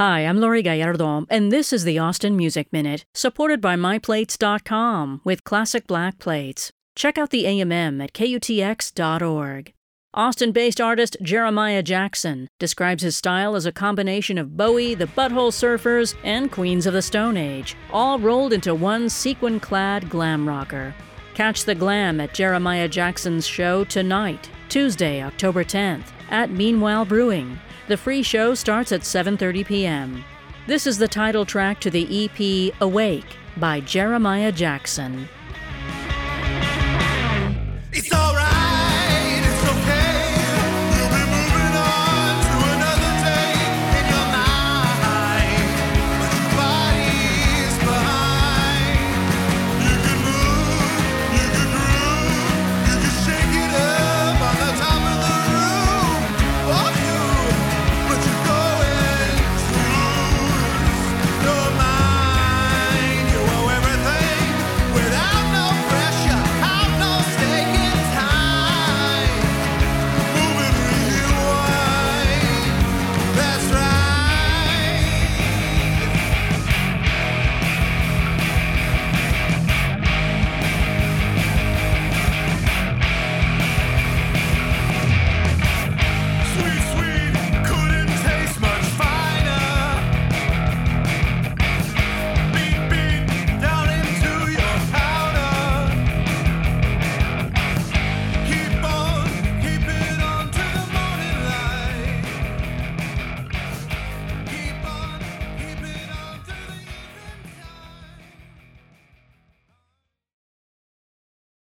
Hi, I'm Laurie Gallardo, and this is the Austin Music Minute, supported by MyPlates.com with classic black plates. Check out the AMM at KUTX.org. Austin based artist Jeremiah Jackson describes his style as a combination of Bowie, the Butthole Surfers, and Queens of the Stone Age, all rolled into one sequin clad glam rocker. Catch the glam at Jeremiah Jackson's show tonight, Tuesday, October 10th, at Meanwhile Brewing. The free show starts at 7:30 p.m. This is the title track to the EP Awake by Jeremiah Jackson.